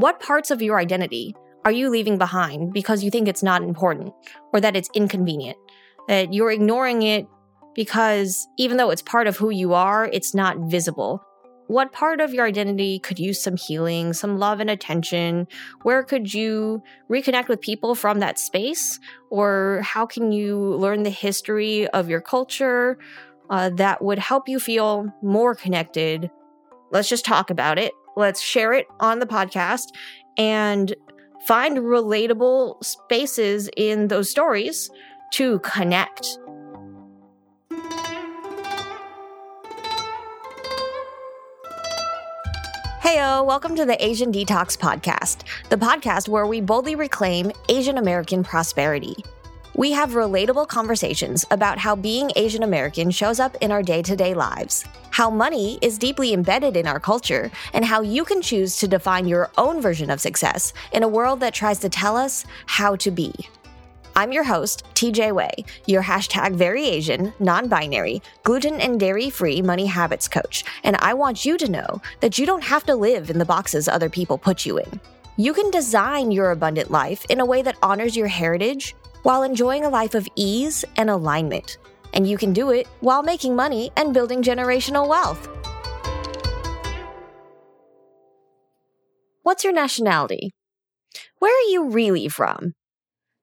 What parts of your identity are you leaving behind because you think it's not important or that it's inconvenient? That you're ignoring it because even though it's part of who you are, it's not visible. What part of your identity could use some healing, some love and attention? Where could you reconnect with people from that space? Or how can you learn the history of your culture uh, that would help you feel more connected? Let's just talk about it. Let's share it on the podcast and find relatable spaces in those stories to connect. Heyo, welcome to the Asian Detox Podcast, the podcast where we boldly reclaim Asian American prosperity. We have relatable conversations about how being Asian American shows up in our day to day lives, how money is deeply embedded in our culture, and how you can choose to define your own version of success in a world that tries to tell us how to be. I'm your host, TJ Wey, your hashtag very Asian, non binary, gluten and dairy free money habits coach, and I want you to know that you don't have to live in the boxes other people put you in. You can design your abundant life in a way that honors your heritage while enjoying a life of ease and alignment. And you can do it while making money and building generational wealth. What's your nationality? Where are you really from?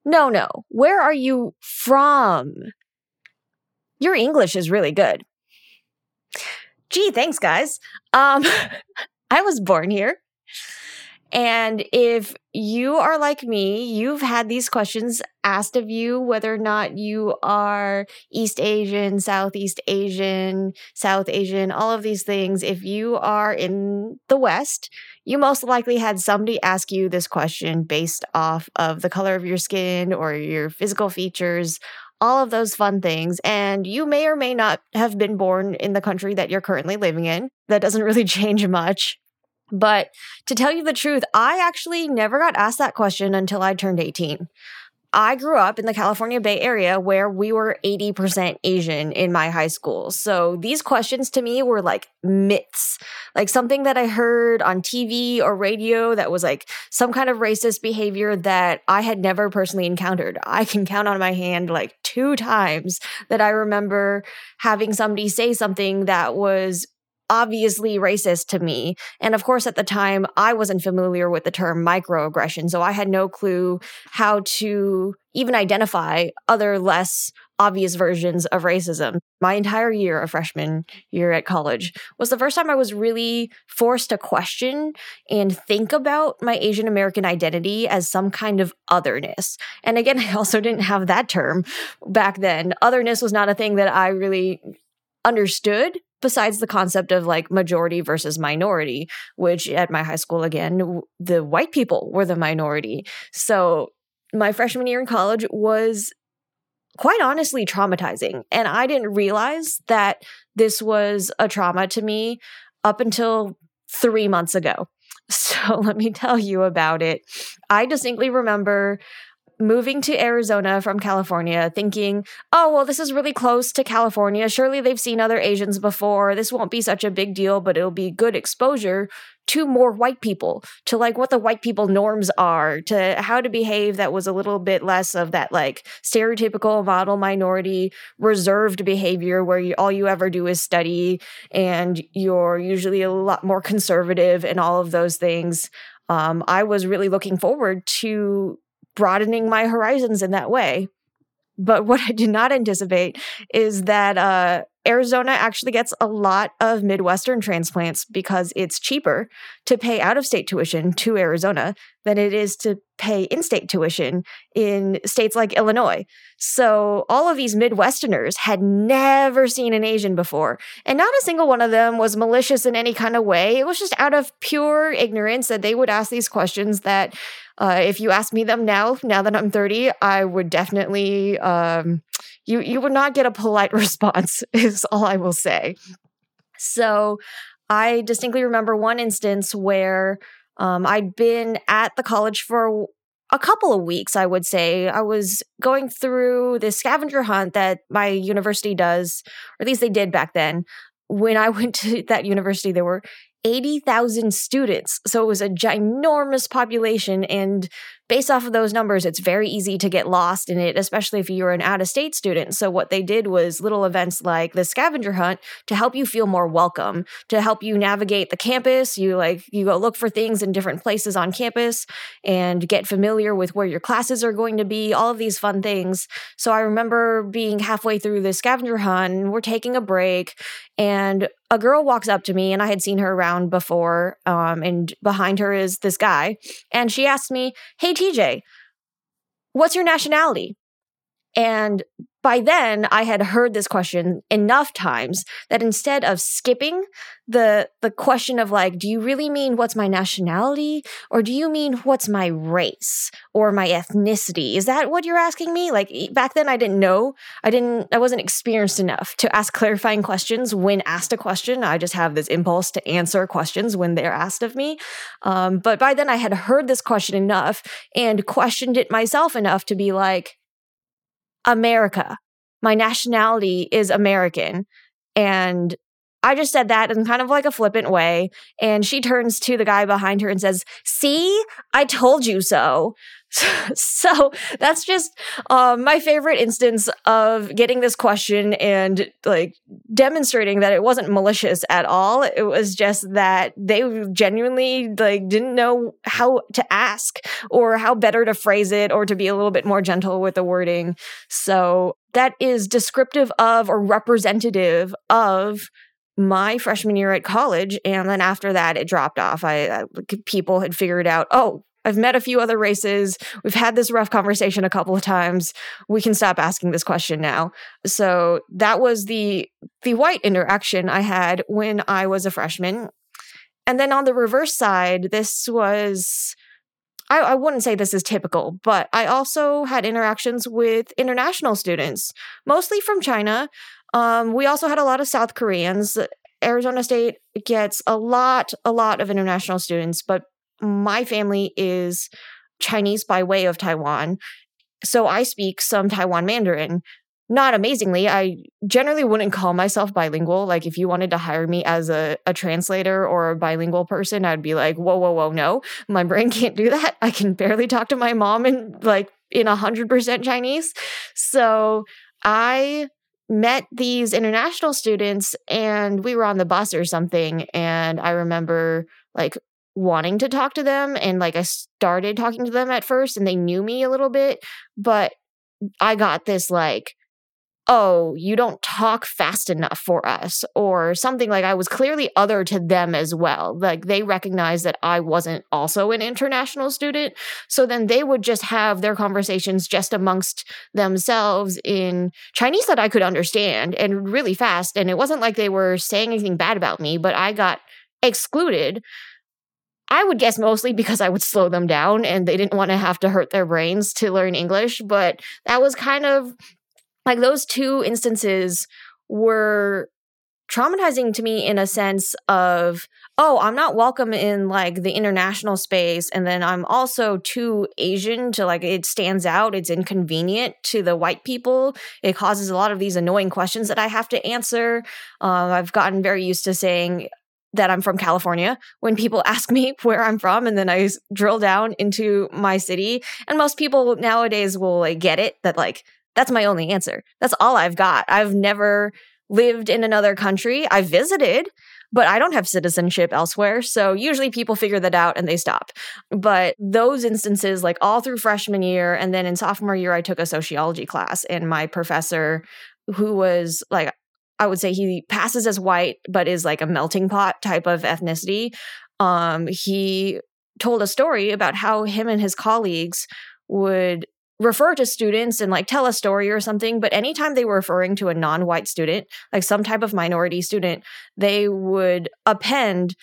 No, no. Where are you from? Your English is really good. Gee, thanks, guys. Um, I was born here. And if you are like me, you've had these questions asked of you, whether or not you are East Asian, Southeast Asian, South Asian, all of these things. If you are in the West, you most likely had somebody ask you this question based off of the color of your skin or your physical features, all of those fun things. And you may or may not have been born in the country that you're currently living in. That doesn't really change much. But to tell you the truth, I actually never got asked that question until I turned 18. I grew up in the California Bay Area where we were 80% Asian in my high school. So these questions to me were like myths, like something that I heard on TV or radio that was like some kind of racist behavior that I had never personally encountered. I can count on my hand like two times that I remember having somebody say something that was obviously racist to me. And of course, at the time, I wasn't familiar with the term microaggression. So I had no clue how to even identify other less obvious versions of racism. My entire year of freshman year at college was the first time I was really forced to question and think about my Asian American identity as some kind of otherness. And again, I also didn't have that term back then. Otherness was not a thing that I really understood besides the concept of like majority versus minority, which at my high school, again, the white people were the minority. So my freshman year in college was quite honestly traumatizing. And I didn't realize that this was a trauma to me up until three months ago. So let me tell you about it. I distinctly remember moving to Arizona from California, thinking, oh, well, this is really close to California. Surely they've seen other Asians before. This won't be such a big deal, but it'll be good exposure to more white people, to like what the white people norms are, to how to behave that was a little bit less of that like stereotypical model minority reserved behavior where you, all you ever do is study and you're usually a lot more conservative and all of those things. Um, I was really looking forward to broadening my horizons in that way. But what I did not anticipate is that uh, Arizona actually gets a lot of Midwestern transplants because it's cheaper to pay out of state tuition to Arizona than it is to pay in state tuition in states like Illinois. So all of these Midwesterners had never seen an Asian before. And not a single one of them was malicious in any kind of way. It was just out of pure ignorance that they would ask these questions that uh, if you ask me them now, now that I'm 30, I would definitely um, you you would not get a polite response is all I will say. So I distinctly remember one instance where um, I'd been at the college for a couple of weeks, I would say. I was going through the scavenger hunt that my university does, or at least they did back then. When I went to that university, there were 80,000 students. So it was a ginormous population. And based off of those numbers, it's very easy to get lost in it, especially if you're an out of state student. So what they did was little events like the scavenger hunt to help you feel more welcome, to help you navigate the campus. You like, you go look for things in different places on campus and get familiar with where your classes are going to be, all of these fun things. So I remember being halfway through the scavenger hunt, we're taking a break, and a girl walks up to me and I had seen her around before. Um, and behind her is this guy. And she asked me, Hey, TJ, what's your nationality? And by then I had heard this question enough times that instead of skipping the the question of like do you really mean what's my nationality or do you mean what's my race or my ethnicity? Is that what you're asking me? Like back then I didn't know. I didn't I wasn't experienced enough to ask clarifying questions when asked a question. I just have this impulse to answer questions when they're asked of me. Um, but by then I had heard this question enough and questioned it myself enough to be like America. My nationality is American. And I just said that in kind of like a flippant way. And she turns to the guy behind her and says, See, I told you so. so that's just um, my favorite instance of getting this question and like demonstrating that it wasn't malicious at all. It was just that they genuinely like didn't know how to ask or how better to phrase it or to be a little bit more gentle with the wording. So that is descriptive of or representative of my freshman year at college and then after that it dropped off i uh, people had figured out oh I've met a few other races. We've had this rough conversation a couple of times. We can stop asking this question now. So that was the the white interaction I had when I was a freshman. And then on the reverse side, this was I, I wouldn't say this is typical, but I also had interactions with international students, mostly from China. Um, we also had a lot of South Koreans. Arizona State gets a lot, a lot of international students, but my family is Chinese by way of Taiwan. So I speak some Taiwan Mandarin. Not amazingly, I generally wouldn't call myself bilingual. Like, if you wanted to hire me as a, a translator or a bilingual person, I'd be like, whoa, whoa, whoa, no, my brain can't do that. I can barely talk to my mom in like in 100% Chinese. So I met these international students and we were on the bus or something. And I remember like wanting to talk to them and like I started talking to them at first and they knew me a little bit, but I got this like oh, you don't talk fast enough for us, or something like I was clearly other to them as well. Like they recognized that I wasn't also an international student. So then they would just have their conversations just amongst themselves in Chinese that I could understand and really fast. And it wasn't like they were saying anything bad about me, but I got excluded I would guess mostly because I would slow them down and they didn't want to have to hurt their brains to learn English. But that was kind of like those two instances were traumatizing to me in a sense of oh i'm not welcome in like the international space and then i'm also too asian to like it stands out it's inconvenient to the white people it causes a lot of these annoying questions that i have to answer uh, i've gotten very used to saying that I'm from California when people ask me where I'm from and then I drill down into my city and most people nowadays will like get it that like that's my only answer. That's all I've got. I've never lived in another country. I visited, but I don't have citizenship elsewhere. So usually people figure that out and they stop. But those instances, like all through freshman year, and then in sophomore year, I took a sociology class, and my professor, who was like I would say he passes as white, but is like a melting pot type of ethnicity. Um, he told a story about how him and his colleagues would refer to students and like tell a story or something but anytime they were referring to a non-white student like some type of minority student they would append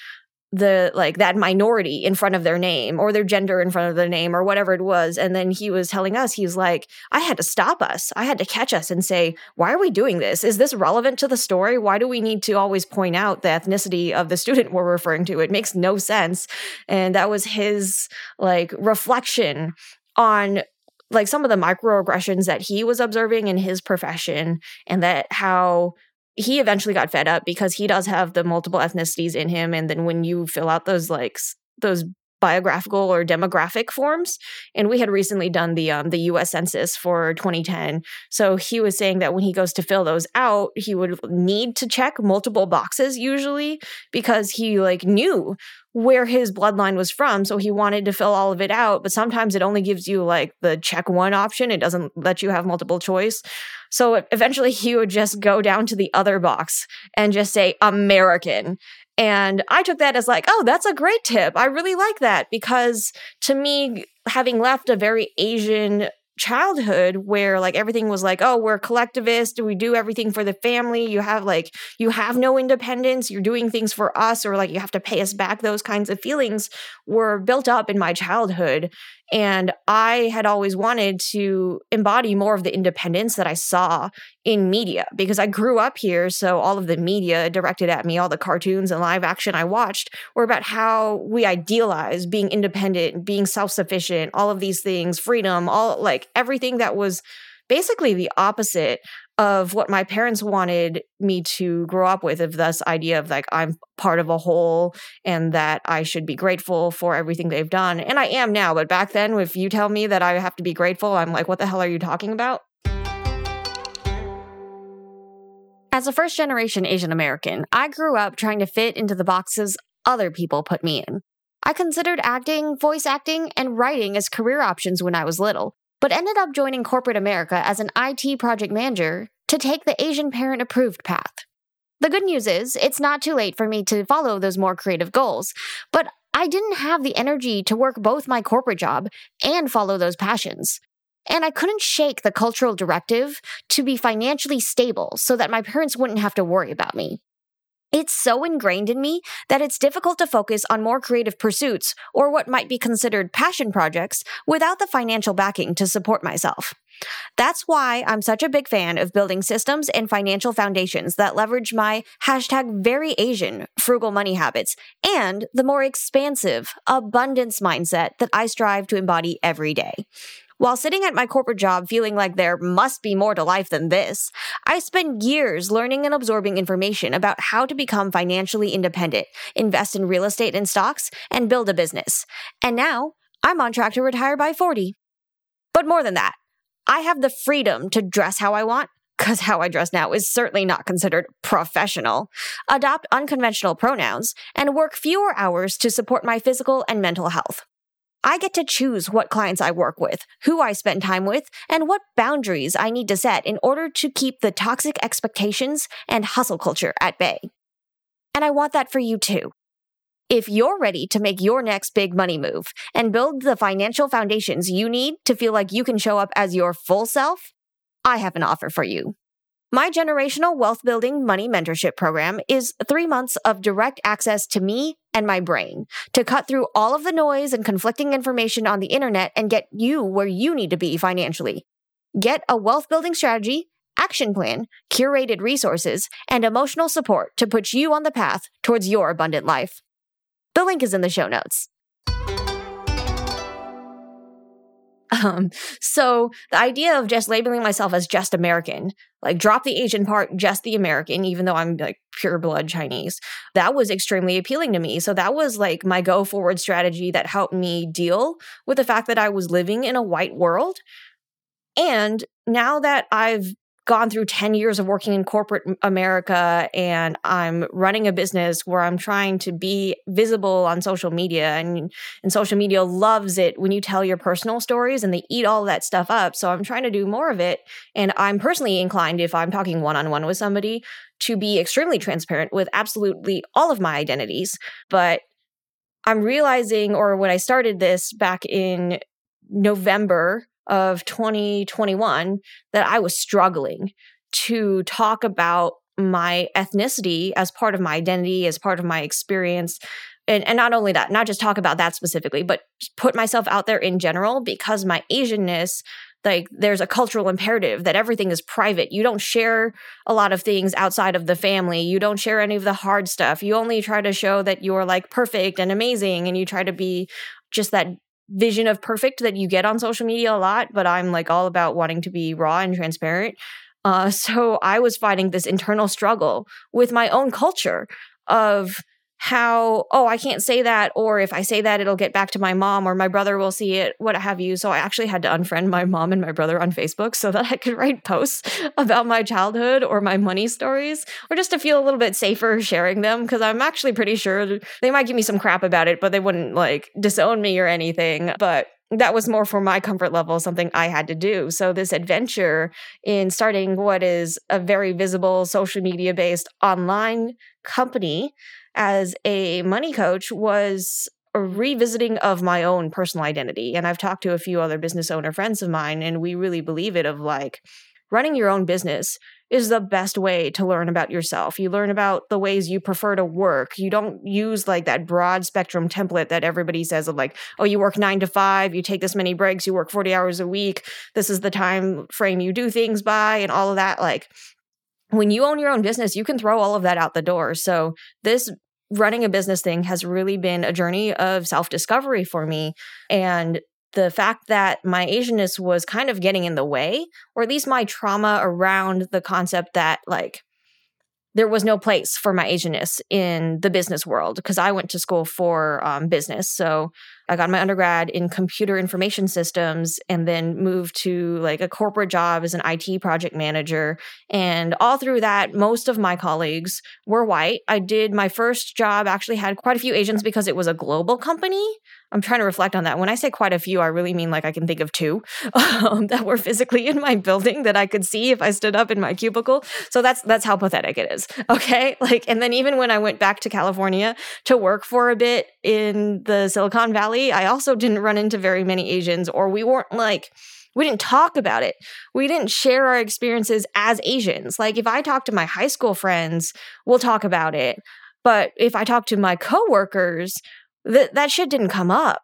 the like that minority in front of their name or their gender in front of their name or whatever it was. And then he was telling us he's like i had to stop us. I had to catch us and say why are we doing this? Is this relevant to the story? Why do we need to always point out the ethnicity of the student we're referring to? It makes no sense. And that was his like reflection on like some of the microaggressions that he was observing in his profession and that how he eventually got fed up because he does have the multiple ethnicities in him. And then when you fill out those like those biographical or demographic forms and we had recently done the um, the US census for 2010 so he was saying that when he goes to fill those out he would need to check multiple boxes usually because he like knew where his bloodline was from so he wanted to fill all of it out but sometimes it only gives you like the check one option. It doesn't let you have multiple choice. So eventually he would just go down to the other box and just say American and I took that as like, oh, that's a great tip. I really like that. Because to me, having left a very Asian childhood where like everything was like oh we're collectivist we do everything for the family. You have like you have no independence. You're doing things for us or like you have to pay us back. Those kinds of feelings were built up in my childhood and I had always wanted to embody more of the independence that I saw in media because I grew up here. So all of the media directed at me, all the cartoons and live action I watched were about how we idealize being independent, being self sufficient, all of these things, freedom, all like everything that was basically the opposite of what my parents wanted me to grow up with of this idea of like I'm part of a whole and that I should be grateful for everything they've done. And I am now, but back then if you tell me that I have to be grateful, I'm like what the hell are you talking about? As a first generation Asian American, I grew up trying to fit into the boxes other people put me in. I considered acting, voice acting, and writing as career options when I was little, but ended up joining corporate America as an IT project manager to take the Asian parent approved path. The good news is, it's not too late for me to follow those more creative goals, but I didn't have the energy to work both my corporate job and follow those passions. And I couldn't shake the cultural directive to be financially stable so that my parents wouldn't have to worry about me. It's so ingrained in me that it's difficult to focus on more creative pursuits or what might be considered passion projects without the financial backing to support myself. That's why I'm such a big fan of building systems and financial foundations that leverage my hashtag very Asian frugal money habits and the more expansive abundance mindset that I strive to embody every day. While sitting at my corporate job feeling like there must be more to life than this, I spent years learning and absorbing information about how to become financially independent, invest in real estate and stocks, and build a business. And now I'm on track to retire by 40. But more than that, I have the freedom to dress how I want because how I dress now is certainly not considered professional, adopt unconventional pronouns, and work fewer hours to support my physical and mental health. I get to choose what clients I work with, who I spend time with, and what boundaries I need to set in order to keep the toxic expectations and hustle culture at bay. And I want that for you too. If you're ready to make your next big money move and build the financial foundations you need to feel like you can show up as your full self, I have an offer for you. My generational wealth building money mentorship program is three months of direct access to me and my brain to cut through all of the noise and conflicting information on the internet and get you where you need to be financially. Get a wealth building strategy, action plan, curated resources, and emotional support to put you on the path towards your abundant life. The link is in the show notes. Um, so the idea of just labeling myself as just American, like drop the Asian part, just the American, even though I'm like pure blood Chinese, that was extremely appealing to me. So that was like my go forward strategy that helped me deal with the fact that I was living in a white world. And now that I've gone through 10 years of working in corporate America and I'm running a business where I'm trying to be visible on social media and and social media loves it when you tell your personal stories and they eat all that stuff up. So I'm trying to do more of it and I'm personally inclined if I'm talking one-on-one with somebody to be extremely transparent with absolutely all of my identities, but I'm realizing or when I started this back in November of 2021 that I was struggling to talk about my ethnicity as part of my identity, as part of my experience. And, and not only that, not just talk about that specifically, but put myself out there in general because my Asianness, like there's a cultural imperative that everything is private. You don't share a lot of things outside of the family. You don't share any of the hard stuff. You only try to show that you're like perfect and amazing and you try to be just that vision of perfect that you get on social media a lot, but I'm like all about wanting to be raw and transparent. Uh, so I was fighting this internal struggle with my own culture of how, oh, I can't say that, or if I say that, it'll get back to my mom or my brother will see it, what have you. So I actually had to unfriend my mom and my brother on Facebook so that I could write posts about my childhood or my money stories, or just to feel a little bit safer sharing them. Because I'm actually pretty sure they might give me some crap about it, but they wouldn't like disown me or anything. But that was more for my comfort level, something I had to do. So, this adventure in starting what is a very visible social media based online company as a money coach was a revisiting of my own personal identity. And I've talked to a few other business owner friends of mine, and we really believe it of like running your own business is the best way to learn about yourself. You learn about the ways you prefer to work. You don't use like that broad spectrum template that everybody says of like, oh, you work nine to five, you take this many breaks, you work 40 hours a week, this is the time frame you do things by, and all of that. Like, when you own your own business, you can throw all of that out the door. So, this running a business thing has really been a journey of self discovery for me. And the fact that my Asianness was kind of getting in the way, or at least my trauma around the concept that, like, there was no place for my Asianness in the business world because I went to school for um, business. So I got my undergrad in computer information systems and then moved to like a corporate job as an IT project manager. And all through that, most of my colleagues were white. I did my first job, actually had quite a few Asians because it was a global company. I'm trying to reflect on that. When I say quite a few, I really mean like I can think of two um, that were physically in my building that I could see if I stood up in my cubicle. So that's that's how pathetic it is. Okay, like and then even when I went back to California to work for a bit in the Silicon Valley, I also didn't run into very many Asians, or we weren't like we didn't talk about it. We didn't share our experiences as Asians. Like if I talk to my high school friends, we'll talk about it. But if I talk to my coworkers, that that shit didn't come up.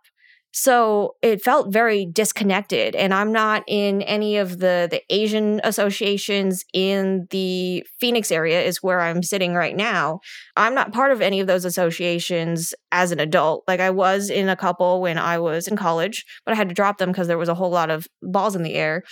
So it felt very disconnected. And I'm not in any of the, the Asian associations in the Phoenix area, is where I'm sitting right now. I'm not part of any of those associations as an adult. Like I was in a couple when I was in college, but I had to drop them because there was a whole lot of balls in the air.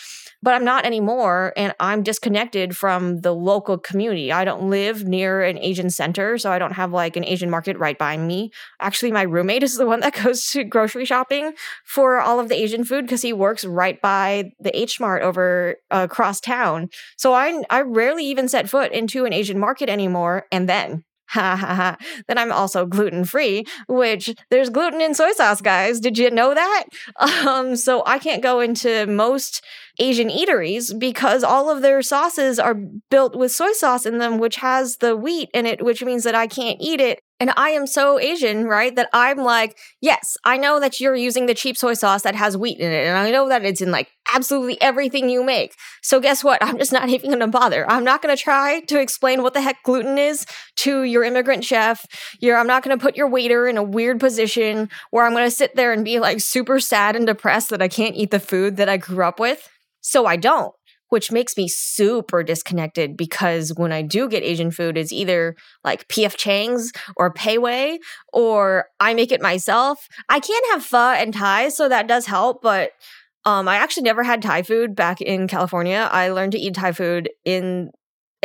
But I'm not anymore. And I'm disconnected from the local community. I don't live near an Asian center. So I don't have like an Asian market right by me. Actually, my roommate is the one that goes to grocery shop shopping for all of the Asian food because he works right by the H Mart over uh, across town. So I I rarely even set foot into an Asian market anymore. And then ha ha ha. Then I'm also gluten free, which there's gluten in soy sauce, guys. Did you know that? Um, so I can't go into most Asian eateries because all of their sauces are built with soy sauce in them, which has the wheat in it, which means that I can't eat it. And I am so Asian, right? That I'm like, yes, I know that you're using the cheap soy sauce that has wheat in it. And I know that it's in like absolutely everything you make. So guess what? I'm just not even going to bother. I'm not going to try to explain what the heck gluten is to your immigrant chef. I'm not going to put your waiter in a weird position where I'm going to sit there and be like super sad and depressed that I can't eat the food that I grew up with. So I don't which makes me super disconnected because when I do get Asian food, it's either like PF Chang's or Wei, or I make it myself. I can have pho and Thai, so that does help, but um, I actually never had Thai food back in California. I learned to eat Thai food in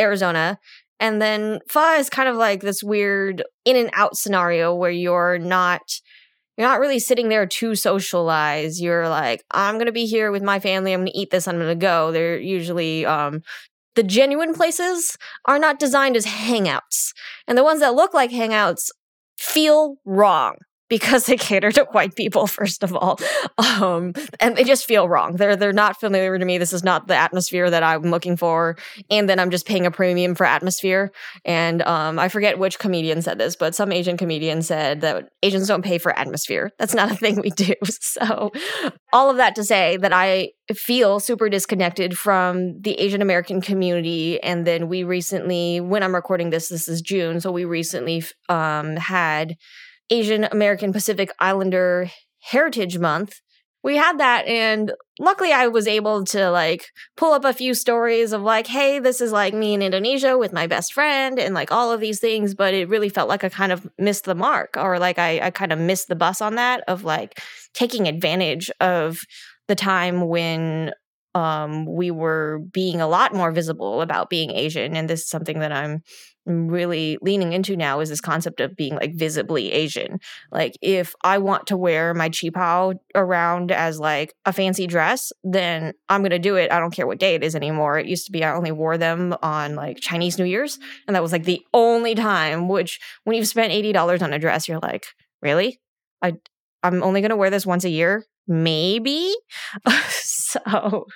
Arizona. And then pho is kind of like this weird in and out scenario where you're not you're not really sitting there to socialize. You're like, I'm to be here with my family. I'm to eat this. I'm to go. They're usually, um, the genuine places are not designed as hangouts. And the ones that look like hangouts feel wrong because they cater to white people first of all. Um, and they just feel wrong. They're they're not familiar to me. This is not the atmosphere that i'm looking for. And then i'm just paying a premium for atmosphere. And um, i forget which comedian said this but some asian comedian said that asians don't pay for atmosphere. That's not a thing we do. So all of that to say that i feel super disconnected from the asian american community. And then we recently when i'm recording this this is june so we recently um, had Asian American Pacific Islander Heritage Month. We had that and luckily I was able to like pull up a few stories of like, hey, this is like me in Indonesia with my best friend and like all of these things, but it really felt like I kind of missed the mark or like I, I kind of missed the bus on that of like taking advantage of the time when um, we were being a lot more visible about being Asian. And this is something that I'm really leaning into now is this concept of being like visibly Asian. Like if I want to wear my qipao around as like a fancy dress, then I'm going to do it. I don't care what day it is anymore. It used to be I only wore them on like Chinese New Year's and that was like the only time which when you've spent $80 on a dress you're like, "Really? I I'm only going to wear this once a year?" Maybe. so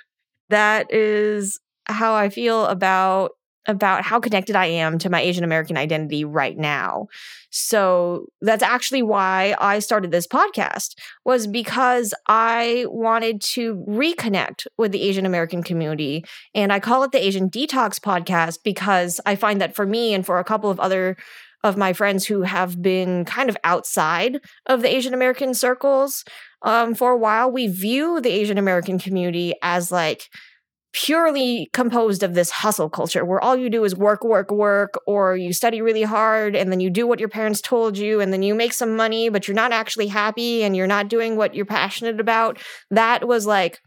that is how I feel about about how connected I am to my Asian American identity right now. So that's actually why I started this podcast was because I wanted to reconnect with the Asian American community and I call it the Asian Detox podcast because I find that for me and for a couple of other of my friends who have been kind of outside of the Asian American circles um, for a while, we view the Asian American community as like purely composed of this hustle culture where all you do is work, work, work, or you study really hard and then you do what your parents told you and then you make some money, but you're not actually happy and you're not doing what you're passionate about. That was like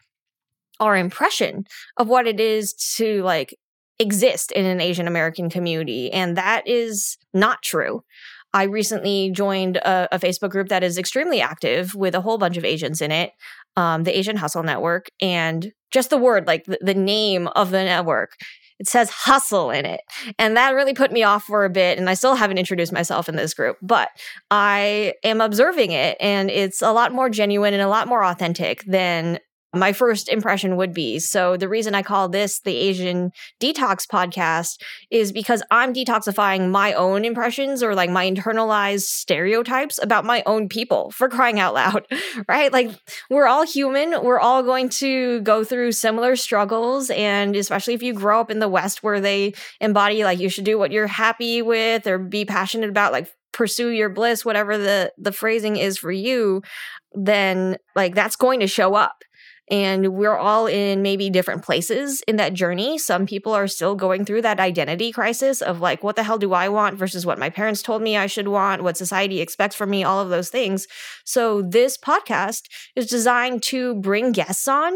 our impression of what it is to like exist in an Asian American community. And that is not true. I recently joined a, a, Facebook group that is extremely active with a whole bunch of Asians in it, um, the Asian Hustle Network. And just the word, like the, the name of the network, it says hustle in it. And that really put me off for a bit. And I still haven't introduced myself in this group, but I am observing it. And it's a lot more genuine and a lot more authentic than my first impression would be. So the reason I call this the Asian Detox podcast is because I'm detoxifying my own impressions or like my internalized stereotypes about my own people for crying out loud, right? Like we're all human. We're all going to go through similar struggles. And especially if you grow up in the West where they embody like you should do what you're happy with or be passionate about, like pursue your bliss, whatever the, the phrasing is for you, then like that's going to show up and we're all in maybe different places in that journey. Some people are still going through that identity crisis of like, what the hell do I want versus what my parents told me I should want, what society expects from me, all of those things. So, this podcast is designed to bring guests on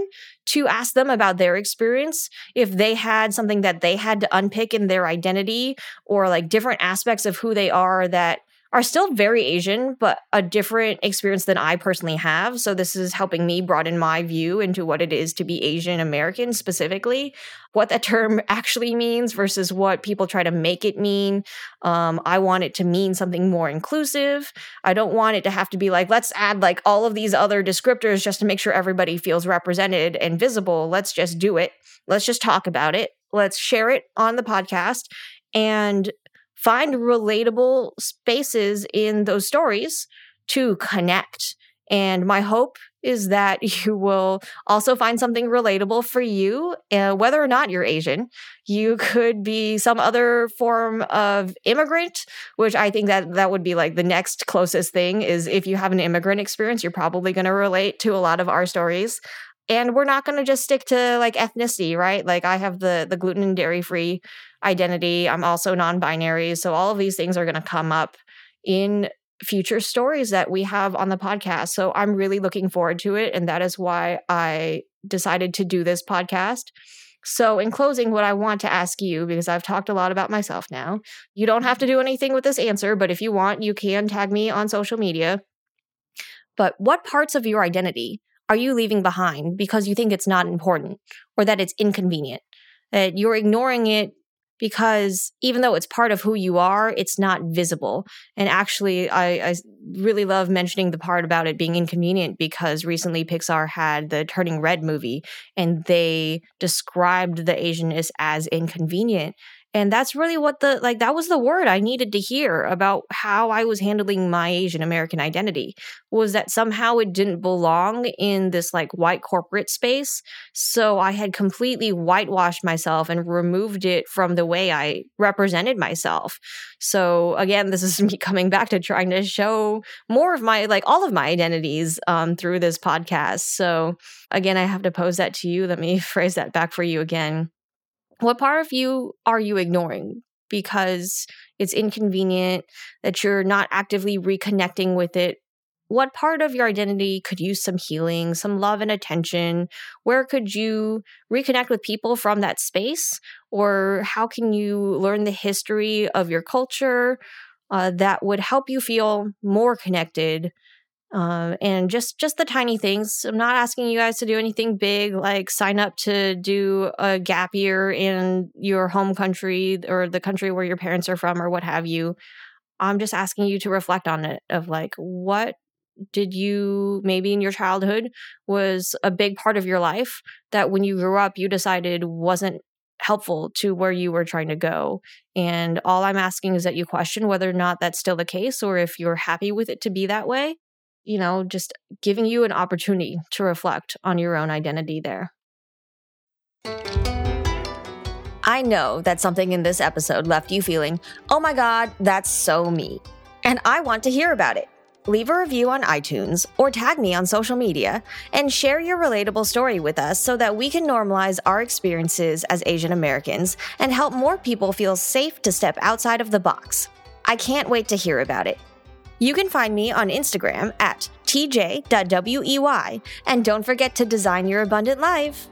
to ask them about their experience if they had something that they had to unpick in their identity or like different aspects of who they are that are still very Asian, but a different experience than I personally have. So, this is helping me broaden my view into what it is to be Asian American specifically, what that term actually means versus what people try to make it mean. Um, I want it to mean something more inclusive. I don't want it to have to be like, let's add like all of these other descriptors just to make sure everybody feels represented and visible. Let's just do it. Let's just talk about it. Let's share it on the podcast. And find relatable spaces in those stories to connect. And my hope is that you will also find something relatable for you, uh, whether or not you're Asian. You could be some other form of immigrant, which I think that that would be like the next closest thing is if you have an immigrant experience, you're probably going to relate to a lot of our stories. And we're not going to just stick to like ethnicity, right? Like I have the the gluten and dairy free identity. I'm also non binary. So all of these things are going to come up in future stories that we have on the podcast. So I'm really looking forward to it. And that is why I decided to do this podcast. So, in closing, what I want to ask you, because I've talked a lot about myself now, you don't have to mm-hmm. do anything with this answer, but if you want, you can tag me on social media. But what parts of your identity are you leaving behind because you think it's not important or that it's inconvenient? That you're ignoring it because even though it's part of who you are, it's not visible. And actually, I, I, really love mentioning the part about it being inconvenient because recently Pixar had the Turning Red movie and they described the Asianness as inconvenient. And that's really what the like that was the word I needed to hear about how I was handling my Asian American identity was that somehow it didn't belong in this like white corporate space. So I had completely whitewashed myself and removed it from the way I represented myself. So again, this is me coming back to trying to show more of my like all of my identities um, through this podcast. So again, I have to pose that to you. Let me phrase that back for you again what part of you are you ignoring because it's inconvenient that you're not actively reconnecting with it what part of your identity could use some healing, some love and attention? Where could you reconnect with people from that space? Or how can you learn the history of your culture uh, that would help you feel more connected? Uh, and just just the tiny things. I'm not asking you guys to do anything big, like sign up to do a gap year in your home country or the country where your parents are from, or what have you. I'm just asking you to reflect on it of like what did you maybe in your childhood was a big part of your life that when you grew up you decided wasn't helpful to where you were trying to go and all i'm asking is that you question whether or not that's still the case or if you're happy with it to be that way you know just giving you an opportunity to reflect on your own identity there I know that something in this episode left you feeling, oh my God, that's so me. And I want to hear about it leave a review on iTunes, or tag me on social media, and share your relatable story with us so that we can normalize our experiences as Asian Americans and help more people feel safe to step outside of the box. I can't wait to hear about it. You can find me on Instagram at tj.wey, and don't forget to design your abundant life.